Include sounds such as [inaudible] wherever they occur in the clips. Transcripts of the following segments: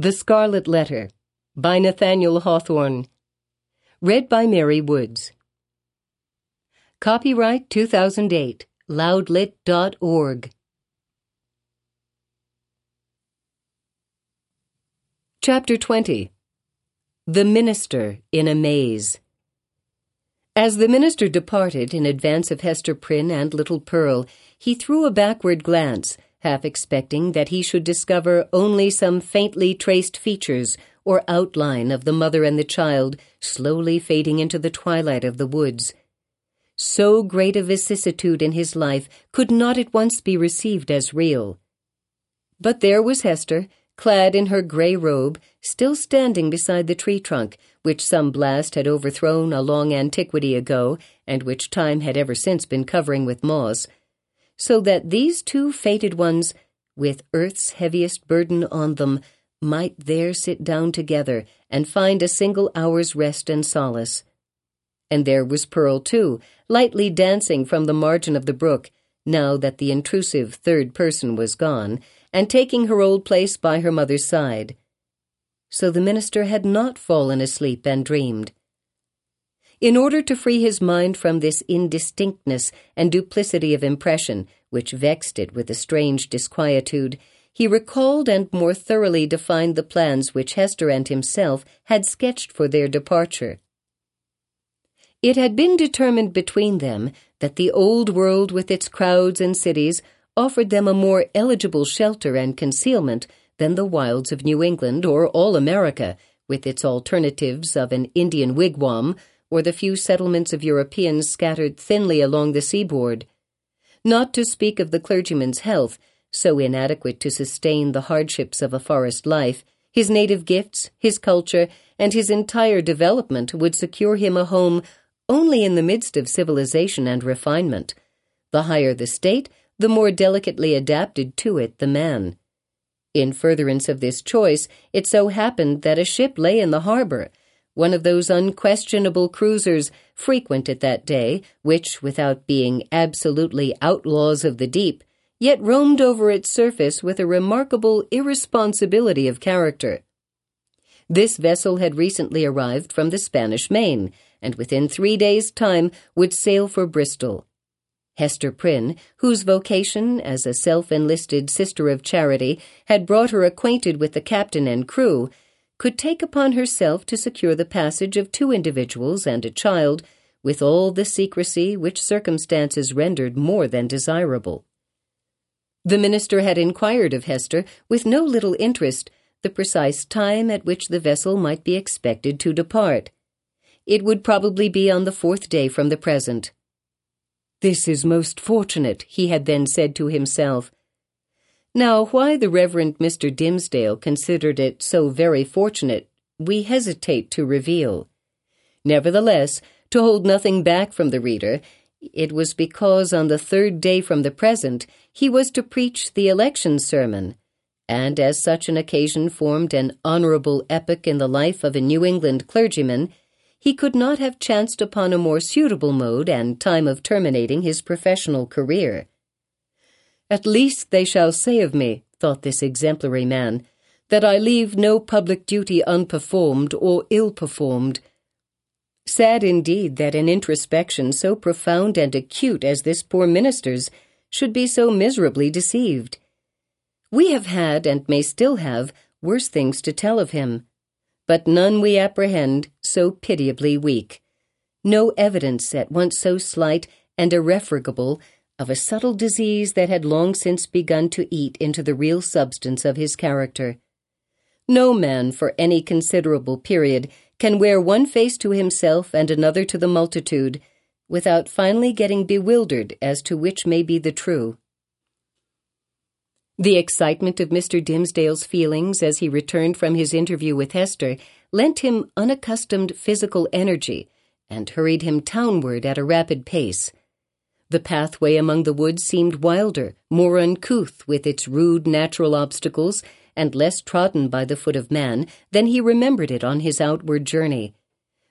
The Scarlet Letter by Nathaniel Hawthorne. Read by Mary Woods. Copyright 2008, loudlit.org. Chapter 20 The Minister in a Maze. As the minister departed in advance of Hester Prynne and little Pearl, he threw a backward glance half expecting that he should discover only some faintly traced features or outline of the mother and the child slowly fading into the twilight of the woods. So great a vicissitude in his life could not at once be received as real. But there was Hester, clad in her gray robe, still standing beside the tree trunk, which some blast had overthrown a long antiquity ago, and which time had ever since been covering with moss so that these two fated ones, with earth's heaviest burden on them, might there sit down together and find a single hour's rest and solace. And there was Pearl, too, lightly dancing from the margin of the brook, now that the intrusive third person was gone, and taking her old place by her mother's side. So the minister had not fallen asleep and dreamed. In order to free his mind from this indistinctness and duplicity of impression, which vexed it with a strange disquietude, he recalled and more thoroughly defined the plans which Hester and himself had sketched for their departure. It had been determined between them that the old world with its crowds and cities offered them a more eligible shelter and concealment than the wilds of New England or all America, with its alternatives of an Indian wigwam or the few settlements of Europeans scattered thinly along the seaboard. Not to speak of the clergyman's health, so inadequate to sustain the hardships of a forest life, his native gifts, his culture, and his entire development would secure him a home only in the midst of civilization and refinement. The higher the state, the more delicately adapted to it the man. In furtherance of this choice, it so happened that a ship lay in the harbor, one of those unquestionable cruisers frequent at that day, which, without being absolutely outlaws of the deep, yet roamed over its surface with a remarkable irresponsibility of character. This vessel had recently arrived from the Spanish Main, and within three days' time would sail for Bristol. Hester Prynne, whose vocation as a self enlisted sister of charity had brought her acquainted with the captain and crew, could take upon herself to secure the passage of two individuals and a child with all the secrecy which circumstances rendered more than desirable. The minister had inquired of Hester, with no little interest, the precise time at which the vessel might be expected to depart. It would probably be on the fourth day from the present. This is most fortunate, he had then said to himself, now, why the Reverend Mr. Dimmesdale considered it so very fortunate, we hesitate to reveal. Nevertheless, to hold nothing back from the reader, it was because on the third day from the present he was to preach the election sermon, and as such an occasion formed an honorable epoch in the life of a New England clergyman, he could not have chanced upon a more suitable mode and time of terminating his professional career. At least they shall say of me, thought this exemplary man, that I leave no public duty unperformed or ill performed. Sad indeed that an introspection so profound and acute as this poor minister's should be so miserably deceived. We have had, and may still have, worse things to tell of him, but none we apprehend so pitiably weak. No evidence at once so slight and irrefragable of a subtle disease that had long since begun to eat into the real substance of his character. No man, for any considerable period, can wear one face to himself and another to the multitude, without finally getting bewildered as to which may be the true. The excitement of Mr. Dimmesdale's feelings as he returned from his interview with Hester lent him unaccustomed physical energy and hurried him townward at a rapid pace. The pathway among the woods seemed wilder, more uncouth with its rude natural obstacles, and less trodden by the foot of man than he remembered it on his outward journey.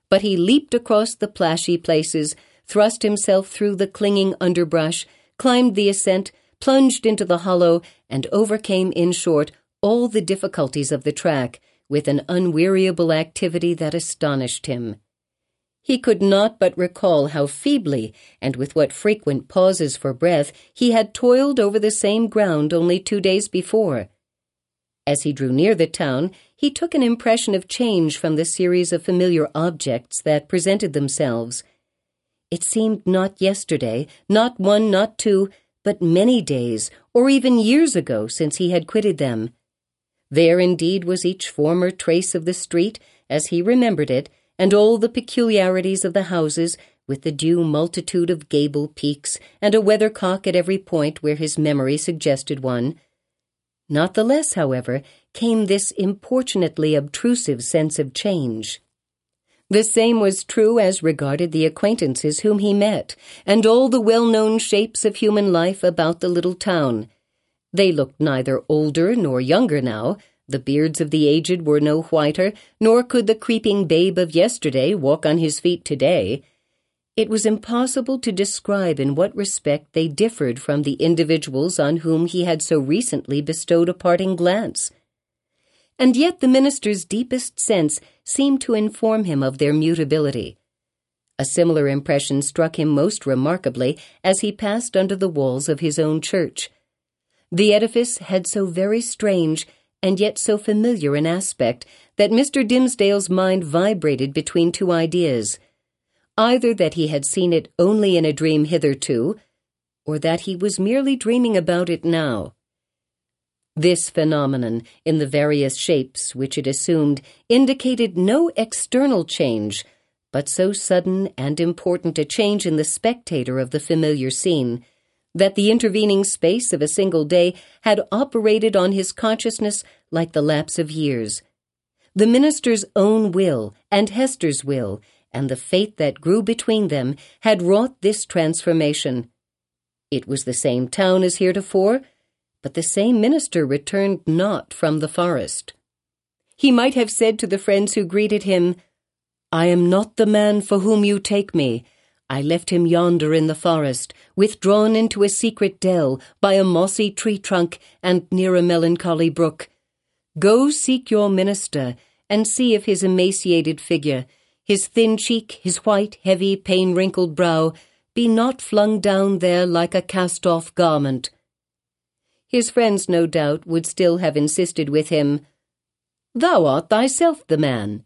But he leaped across the plashy places, thrust himself through the clinging underbrush, climbed the ascent, plunged into the hollow, and overcame, in short, all the difficulties of the track with an unweariable activity that astonished him. He could not but recall how feebly, and with what frequent pauses for breath, he had toiled over the same ground only two days before. As he drew near the town, he took an impression of change from the series of familiar objects that presented themselves. It seemed not yesterday, not one, not two, but many days, or even years ago since he had quitted them. There indeed was each former trace of the street, as he remembered it, and all the peculiarities of the houses, with the due multitude of gable peaks, and a weathercock at every point where his memory suggested one. Not the less, however, came this importunately obtrusive sense of change. The same was true as regarded the acquaintances whom he met, and all the well known shapes of human life about the little town. They looked neither older nor younger now, the beards of the aged were no whiter, nor could the creeping babe of yesterday walk on his feet today. It was impossible to describe in what respect they differed from the individuals on whom he had so recently bestowed a parting glance. And yet the minister's deepest sense seemed to inform him of their mutability. A similar impression struck him most remarkably as he passed under the walls of his own church. The edifice had so very strange and yet so familiar an aspect that Mr. Dimmesdale's mind vibrated between two ideas either that he had seen it only in a dream hitherto, or that he was merely dreaming about it now. This phenomenon, in the various shapes which it assumed, indicated no external change, but so sudden and important a change in the spectator of the familiar scene that the intervening space of a single day had operated on his consciousness like the lapse of years. The minister's own will and Hester's will and the fate that grew between them had wrought this transformation. It was the same town as heretofore, but the same minister returned not from the forest. He might have said to the friends who greeted him, I am not the man for whom you take me. I left him yonder in the forest, withdrawn into a secret dell by a mossy tree trunk and near a melancholy brook. Go seek your minister, and see if his emaciated figure, his thin cheek, his white, heavy, pain wrinkled brow, be not flung down there like a cast off garment. His friends, no doubt, would still have insisted with him, Thou art thyself the man.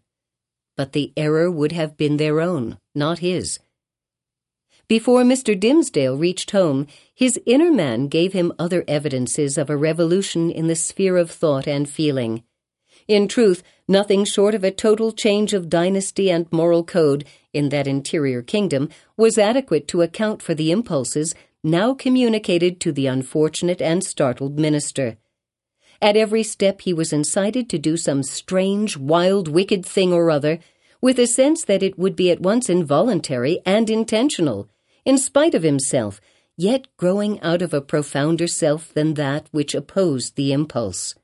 But the error would have been their own, not his. Before Mr. Dimmesdale reached home, his inner man gave him other evidences of a revolution in the sphere of thought and feeling. In truth, nothing short of a total change of dynasty and moral code in that interior kingdom was adequate to account for the impulses now communicated to the unfortunate and startled minister. At every step he was incited to do some strange, wild, wicked thing or other, with a sense that it would be at once involuntary and intentional in spite of himself, yet growing out of a profounder self than that which opposed the impulse.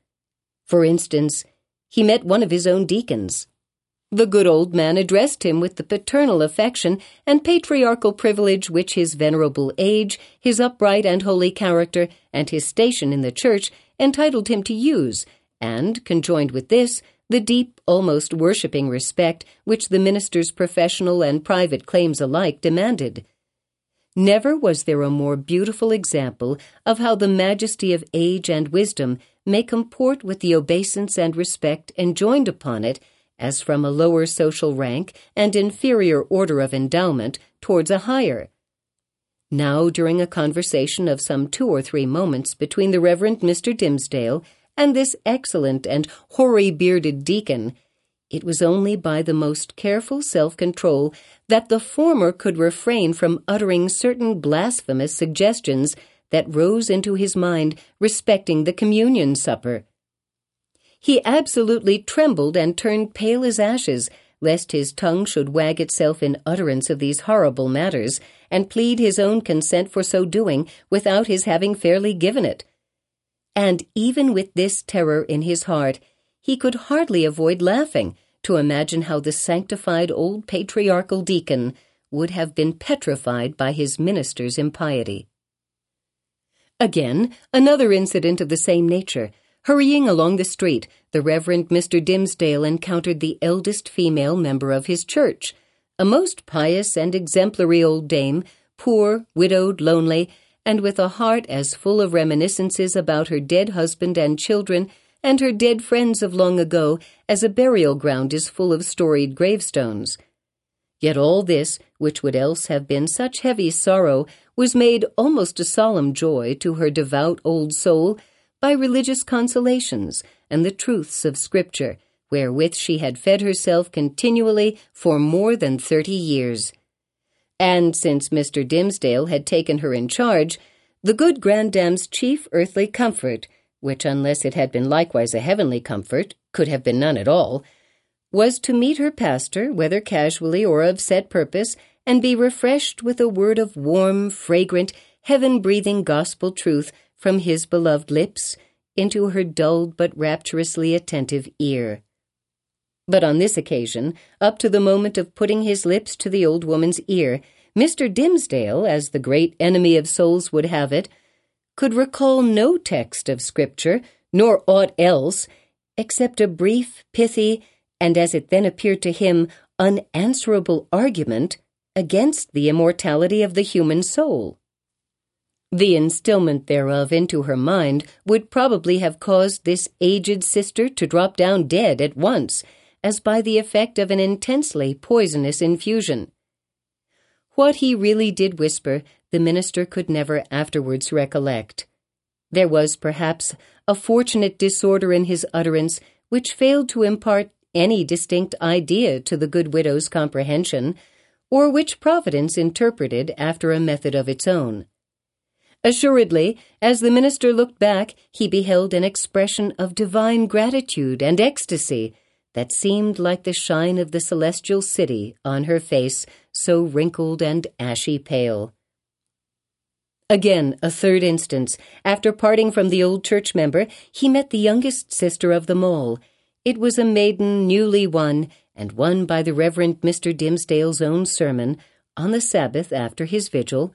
For instance, he met one of his own deacons. The good old man addressed him with the paternal affection and patriarchal privilege which his venerable age, his upright and holy character, and his station in the church entitled him to use, and, conjoined with this, the deep, almost worshipping respect which the minister's professional and private claims alike demanded. Never was there a more beautiful example of how the majesty of age and wisdom may comport with the obeisance and respect enjoined upon it as from a lower social rank and inferior order of endowment towards a higher. Now, during a conversation of some two or three moments between the Reverend Mr. Dimmesdale and this excellent and hoary bearded deacon, it was only by the most careful self control that the former could refrain from uttering certain blasphemous suggestions that rose into his mind respecting the communion supper. He absolutely trembled and turned pale as ashes, lest his tongue should wag itself in utterance of these horrible matters, and plead his own consent for so doing without his having fairly given it. And even with this terror in his heart, he could hardly avoid laughing to imagine how the sanctified old patriarchal deacon would have been petrified by his minister's impiety. Again, another incident of the same nature, Hurrying along the street, the Reverend Mr. Dimmesdale encountered the eldest female member of his church, a most pious and exemplary old dame, poor, widowed, lonely, and with a heart as full of reminiscences about her dead husband and children and her dead friends of long ago as a burial ground is full of storied gravestones. Yet all this, which would else have been such heavy sorrow, was made almost a solemn joy to her devout old soul by religious consolations and the truths of Scripture, wherewith she had fed herself continually for more than thirty years. And since Mr. Dimmesdale had taken her in charge, the good granddame's chief earthly comfort, which, unless it had been likewise a heavenly comfort, could have been none at all, was to meet her pastor, whether casually or of set purpose, and be refreshed with a word of warm, fragrant, heaven breathing gospel truth from his beloved lips into her dulled but rapturously attentive ear. But on this occasion, up to the moment of putting his lips to the old woman's ear, Mr. Dimmesdale, as the great enemy of souls would have it, could recall no text of Scripture, nor aught else, except a brief, pithy, and as it then appeared to him, unanswerable argument against the immortality of the human soul. The instillment thereof into her mind would probably have caused this aged sister to drop down dead at once, as by the effect of an intensely poisonous infusion. What he really did whisper, the minister could never afterwards recollect. There was, perhaps, a fortunate disorder in his utterance which failed to impart any distinct idea to the good widow's comprehension, or which Providence interpreted after a method of its own. Assuredly, as the minister looked back, he beheld an expression of divine gratitude and ecstasy that seemed like the shine of the celestial city on her face, so wrinkled and ashy pale. Again, a third instance. After parting from the old church member, he met the youngest sister of them all. It was a maiden newly won, and won by the Reverend Mr. Dimmesdale's own sermon, on the Sabbath after his vigil,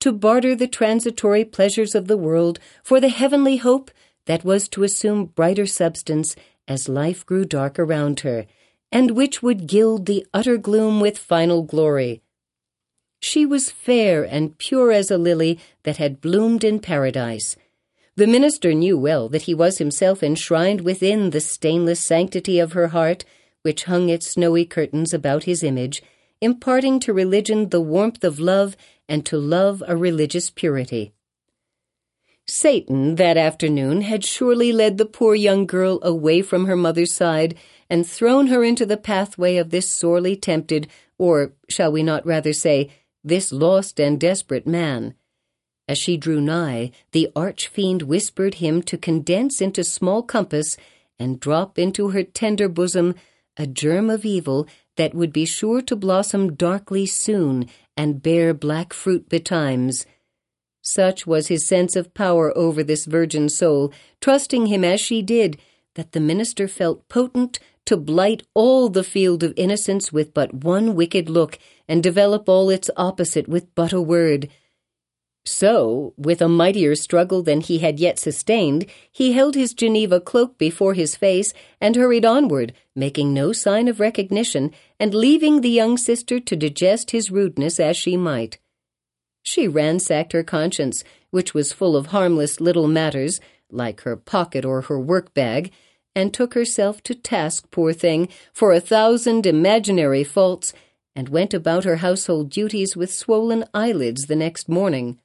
to barter the transitory pleasures of the world for the heavenly hope that was to assume brighter substance as life grew dark around her, and which would gild the utter gloom with final glory. She was fair and pure as a lily that had bloomed in paradise. The minister knew well that he was himself enshrined within the stainless sanctity of her heart, which hung its snowy curtains about his image, imparting to religion the warmth of love and to love a religious purity. Satan, that afternoon, had surely led the poor young girl away from her mother's side and thrown her into the pathway of this sorely tempted, or shall we not rather say, this lost and desperate man. As she drew nigh, the arch-fiend whispered him to condense into small compass and drop into her tender bosom a germ of evil that would be sure to blossom darkly soon and bear black fruit betimes. Such was his sense of power over this virgin soul, trusting him as she did, that the minister felt potent to blight all the field of innocence with but one wicked look and develop all its opposite with but a word. So, with a mightier struggle than he had yet sustained, he held his Geneva cloak before his face and hurried onward, making no sign of recognition, and leaving the young sister to digest his rudeness as she might. She ransacked her conscience, which was full of harmless little matters, like her pocket or her work bag, and took herself to task, poor thing, for a thousand imaginary faults, and went about her household duties with swollen eyelids the next morning.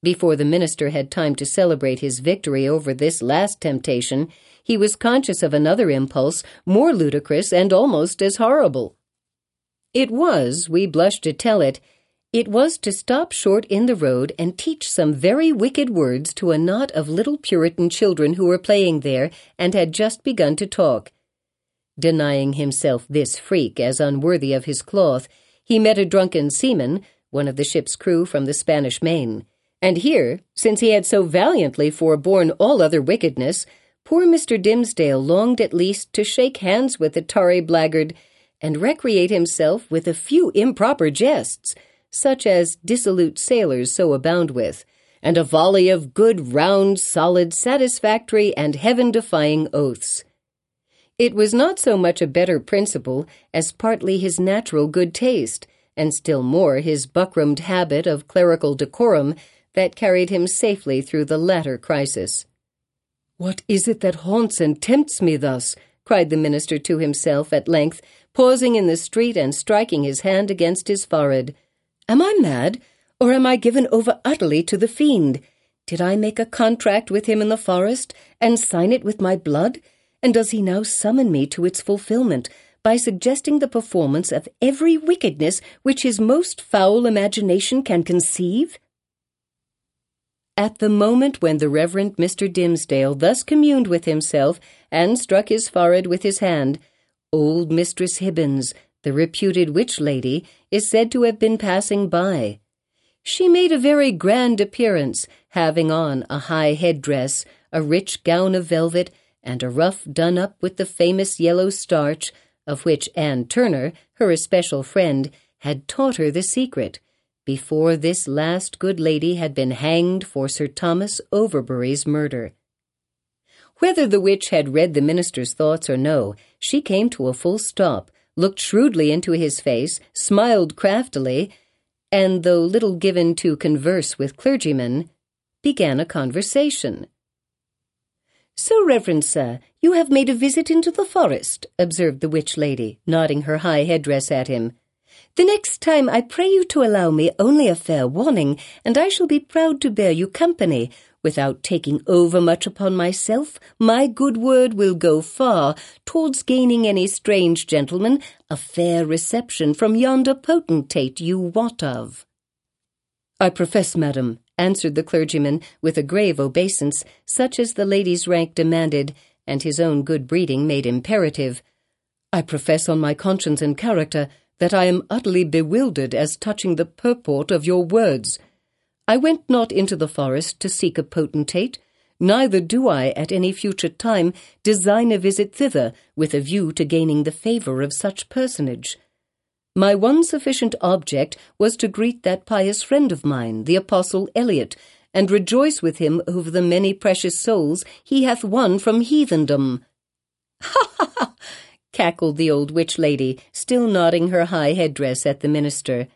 Before the minister had time to celebrate his victory over this last temptation, he was conscious of another impulse, more ludicrous and almost as horrible. It was, we blush to tell it, it was to stop short in the road and teach some very wicked words to a knot of little Puritan children who were playing there and had just begun to talk. Denying himself this freak as unworthy of his cloth, he met a drunken seaman, one of the ship's crew from the Spanish Main. And here, since he had so valiantly forborne all other wickedness, poor Mr. Dimmesdale longed at least to shake hands with the tarry blackguard and recreate himself with a few improper jests, such as dissolute sailors so abound with, and a volley of good, round, solid, satisfactory, and heaven defying oaths. It was not so much a better principle as partly his natural good taste, and still more his buckramed habit of clerical decorum that carried him safely through the latter crisis. What is it that haunts and tempts me thus? cried the minister to himself at length, pausing in the street and striking his hand against his forehead. Am I mad, or am I given over utterly to the fiend? Did I make a contract with him in the forest, and sign it with my blood? And does he now summon me to its fulfillment by suggesting the performance of every wickedness which his most foul imagination can conceive? At the moment when the Reverend Mr. Dimmesdale thus communed with himself and struck his forehead with his hand, old Mistress Hibbins, the reputed witch lady, is said to have been passing by. She made a very grand appearance, having on a high headdress, a rich gown of velvet, and a ruff done up with the famous yellow starch, of which Anne Turner, her especial friend, had taught her the secret, before this last good lady had been hanged for Sir Thomas Overbury's murder. Whether the witch had read the minister's thoughts or no, she came to a full stop, looked shrewdly into his face, smiled craftily, and though little given to converse with clergymen, began a conversation. So, Reverend Sir, you have made a visit into the forest, observed the witch lady, nodding her high headdress at him. The next time I pray you to allow me only a fair warning, and I shall be proud to bear you company. Without taking over much upon myself, my good word will go far towards gaining any strange gentleman a fair reception from yonder potentate you wot of. I profess, madam, answered the clergyman with a grave obeisance, such as the lady's rank demanded, and his own good breeding made imperative. I profess on my conscience and character that I am utterly bewildered as touching the purport of your words. I went not into the forest to seek a potentate, neither do I at any future time design a visit thither with a view to gaining the favour of such personage. My one sufficient object was to greet that pious friend of mine, the Apostle Eliot, and rejoice with him over the many precious souls he hath won from heathendom. [laughs] Ha ha ha! cackled the old witch lady, still nodding her high headdress at the minister.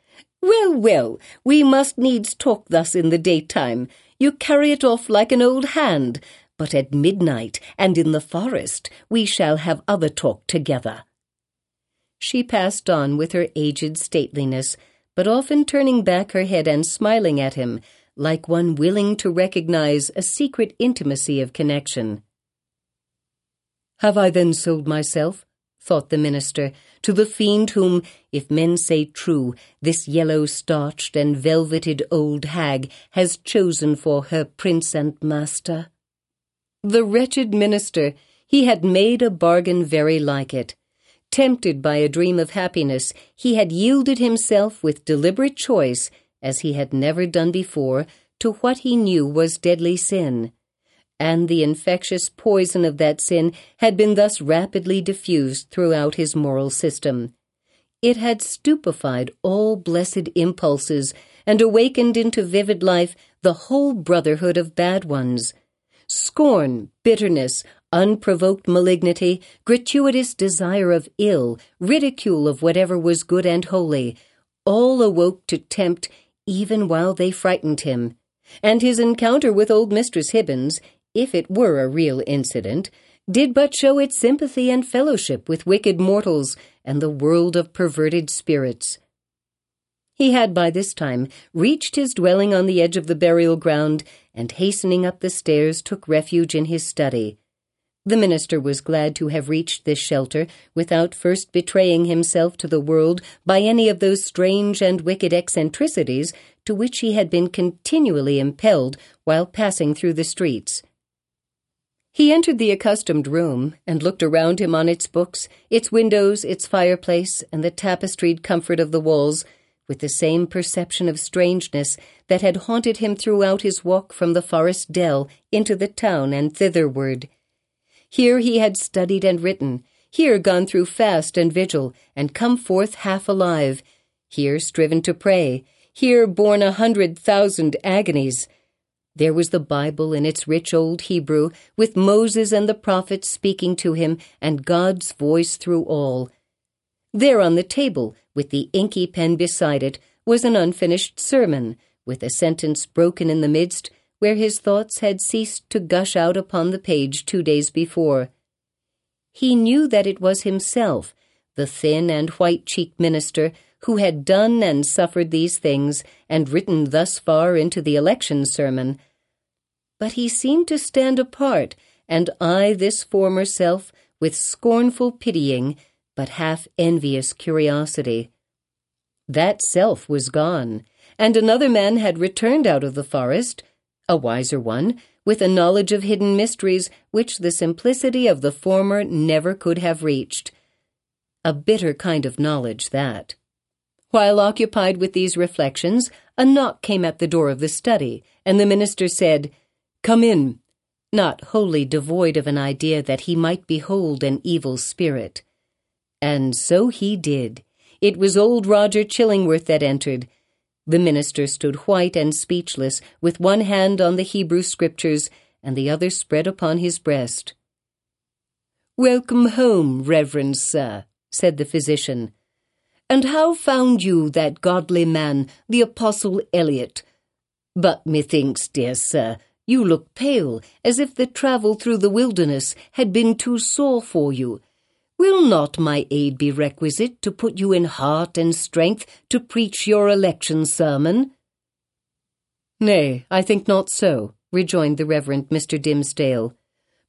Well, well, we must needs talk thus in the daytime. You carry it off like an old hand, but at midnight and in the forest we shall have other talk together. She passed on with her aged stateliness, but often turning back her head and smiling at him, like one willing to recognize a secret intimacy of connection. Have I then sold myself? thought the minister, to the fiend whom, if men say true, this yellow starched and velveted old hag has chosen for her prince and master. The wretched minister, he had made a bargain very like it. Tempted by a dream of happiness, he had yielded himself with deliberate choice, as he had never done before, to what he knew was deadly sin. And the infectious poison of that sin had been thus rapidly diffused throughout his moral system. It had stupefied all blessed impulses and awakened into vivid life the whole brotherhood of bad ones. Scorn, bitterness, unprovoked malignity, gratuitous desire of ill, ridicule of whatever was good and holy, all awoke to tempt even while they frightened him. And his encounter with old Mistress Hibbins, if it were a real incident, did but show its sympathy and fellowship with wicked mortals and the world of perverted spirits. He had by this time reached his dwelling on the edge of the burial ground, and hastening up the stairs took refuge in his study. The minister was glad to have reached this shelter without first betraying himself to the world by any of those strange and wicked eccentricities to which he had been continually impelled while passing through the streets. He entered the accustomed room and looked around him on its books, its windows, its fireplace, and the tapestried comfort of the walls with the same perception of strangeness that had haunted him throughout his walk from the forest dell into the town and thitherward. Here he had studied and written, here gone through fast and vigil, and come forth half alive, here striven to pray, here borne a hundred thousand agonies. There was the Bible in its rich old Hebrew, with Moses and the prophets speaking to him, and God's voice through all. There on the table, with the inky pen beside it, was an unfinished sermon, with a sentence broken in the midst, where his thoughts had ceased to gush out upon the page two days before. He knew that it was himself, the thin and white cheeked minister, who had done and suffered these things and written thus far into the election sermon but he seemed to stand apart and eye this former self with scornful pitying but half envious curiosity. That self was gone, and another man had returned out of the forest, a wiser one, with a knowledge of hidden mysteries which the simplicity of the former never could have reached. A bitter kind of knowledge, that. While occupied with these reflections, a knock came at the door of the study, and the minister said, Come in, not wholly devoid of an idea that he might behold an evil spirit. And so he did. It was old Roger Chillingworth that entered. The minister stood white and speechless, with one hand on the Hebrew scriptures and the other spread upon his breast. Welcome home, Reverend Sir, said the physician. And how found you that godly man, the Apostle Eliot? But methinks, dear sir, you look pale, as if the travel through the wilderness had been too sore for you. Will not my aid be requisite to put you in heart and strength to preach your election sermon? Nay, I think not so, rejoined the Reverend Mr. Dimmesdale.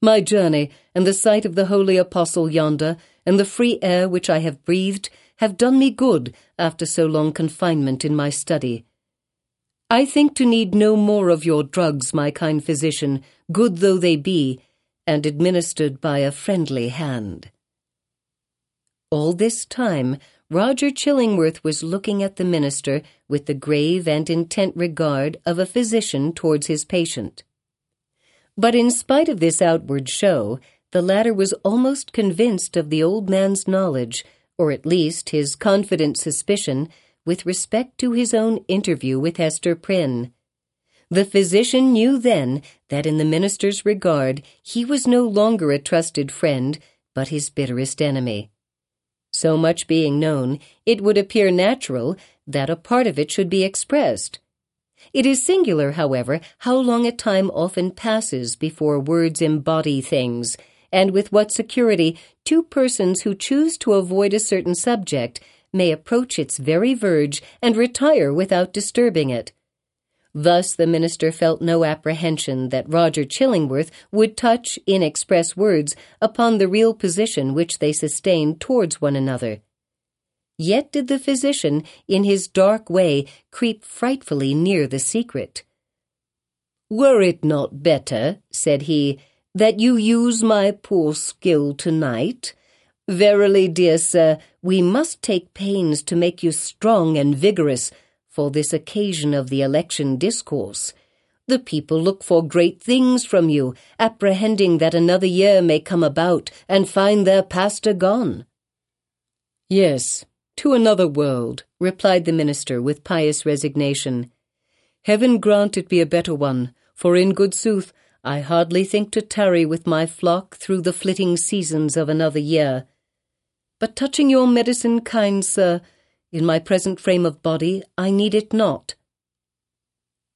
My journey, and the sight of the holy apostle yonder, and the free air which I have breathed, have done me good after so long confinement in my study. I think to need no more of your drugs, my kind physician, good though they be, and administered by a friendly hand. All this time, Roger Chillingworth was looking at the minister with the grave and intent regard of a physician towards his patient. But in spite of this outward show, the latter was almost convinced of the old man's knowledge, or at least his confident suspicion with respect to his own interview with Hester Prynne. The physician knew then that in the minister's regard he was no longer a trusted friend, but his bitterest enemy. So much being known, it would appear natural that a part of it should be expressed. It is singular, however, how long a time often passes before words embody things, and with what security two persons who choose to avoid a certain subject may approach its very verge and retire without disturbing it. Thus the minister felt no apprehension that Roger Chillingworth would touch, in express words, upon the real position which they sustained towards one another. Yet did the physician, in his dark way, creep frightfully near the secret. Were it not better, said he, that you use my poor skill tonight? Verily, dear sir, we must take pains to make you strong and vigorous for this occasion of the election discourse. The people look for great things from you, apprehending that another year may come about and find their pastor gone. Yes, to another world, replied the minister with pious resignation. Heaven grant it be a better one, for in good sooth I hardly think to tarry with my flock through the flitting seasons of another year. But touching your medicine, kind sir, in my present frame of body, I need it not.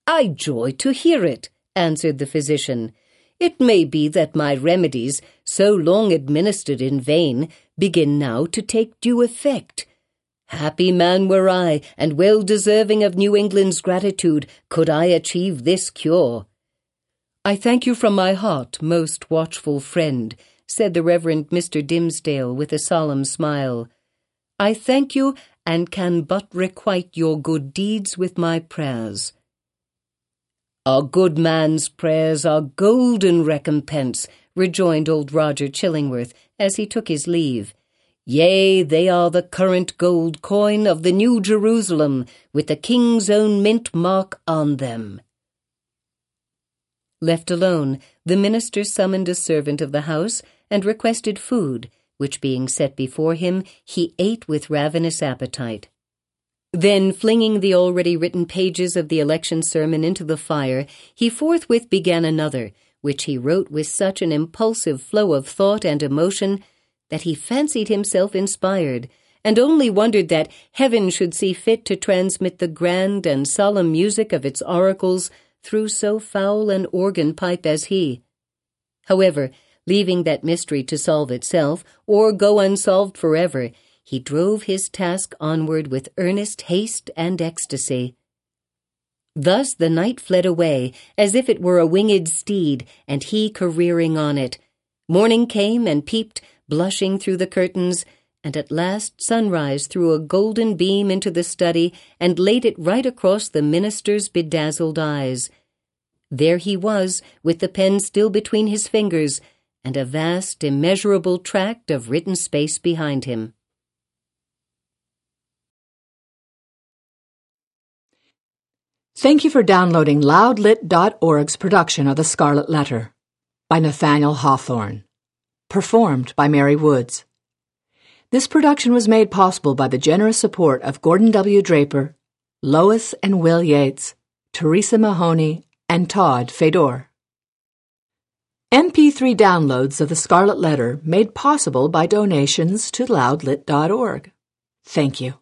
I joy to hear it, answered the physician. It may be that my remedies, so long administered in vain, begin now to take due effect. Happy man were I, and well deserving of New England's gratitude, could I achieve this cure. I thank you from my heart, most watchful friend, said the Reverend Mr. Dimmesdale with a solemn smile. I thank you and can but requite your good deeds with my prayers. A good man's prayers are golden recompense, rejoined old Roger Chillingworth as he took his leave. Yea, they are the current gold coin of the New Jerusalem, with the King's own mint mark on them. Left alone, the minister summoned a servant of the house and requested food, which being set before him, he ate with ravenous appetite. Then, flinging the already written pages of the election sermon into the fire, he forthwith began another, which he wrote with such an impulsive flow of thought and emotion that he fancied himself inspired, and only wondered that heaven should see fit to transmit the grand and solemn music of its oracles through so foul an organ pipe as he. However, leaving that mystery to solve itself, or go unsolved forever, he drove his task onward with earnest haste and ecstasy. Thus the night fled away, as if it were a winged steed, and he careering on it. Morning came and peeped, blushing through the curtains, and at last sunrise threw a golden beam into the study and laid it right across the minister's bedazzled eyes. There he was, with the pen still between his fingers, and a vast, immeasurable tract of written space behind him. Thank you for downloading loudlit.org's production of The Scarlet Letter by Nathaniel Hawthorne, performed by Mary Woods. This production was made possible by the generous support of Gordon W. Draper, Lois and Will Yates, Teresa Mahoney, and Todd Fedor. MP3 downloads of The Scarlet Letter made possible by donations to loudlit.org. Thank you.